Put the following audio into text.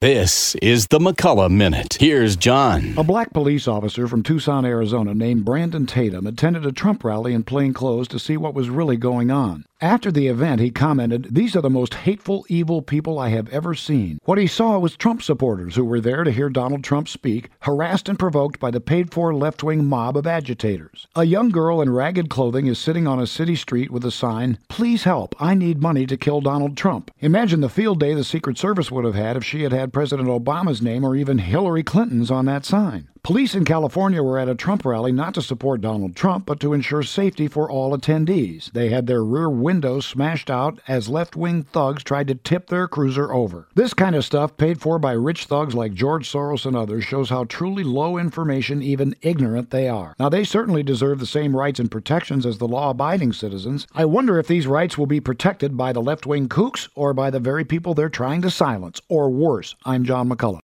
This is the McCullough Minute. Here's John. A black police officer from Tucson, Arizona, named Brandon Tatum, attended a Trump rally in plain clothes to see what was really going on. After the event, he commented, These are the most hateful, evil people I have ever seen. What he saw was Trump supporters who were there to hear Donald Trump speak, harassed and provoked by the paid for left wing mob of agitators. A young girl in ragged clothing is sitting on a city street with a sign, Please help, I need money to kill Donald Trump. Imagine the field day the Secret Service would have had if she had had President Obama's name or even Hillary Clinton's on that sign. Police in California were at a Trump rally not to support Donald Trump, but to ensure safety for all attendees. They had their rear windows smashed out as left wing thugs tried to tip their cruiser over. This kind of stuff, paid for by rich thugs like George Soros and others, shows how truly low information, even ignorant, they are. Now, they certainly deserve the same rights and protections as the law abiding citizens. I wonder if these rights will be protected by the left wing kooks or by the very people they're trying to silence, or worse. I'm John McCullough.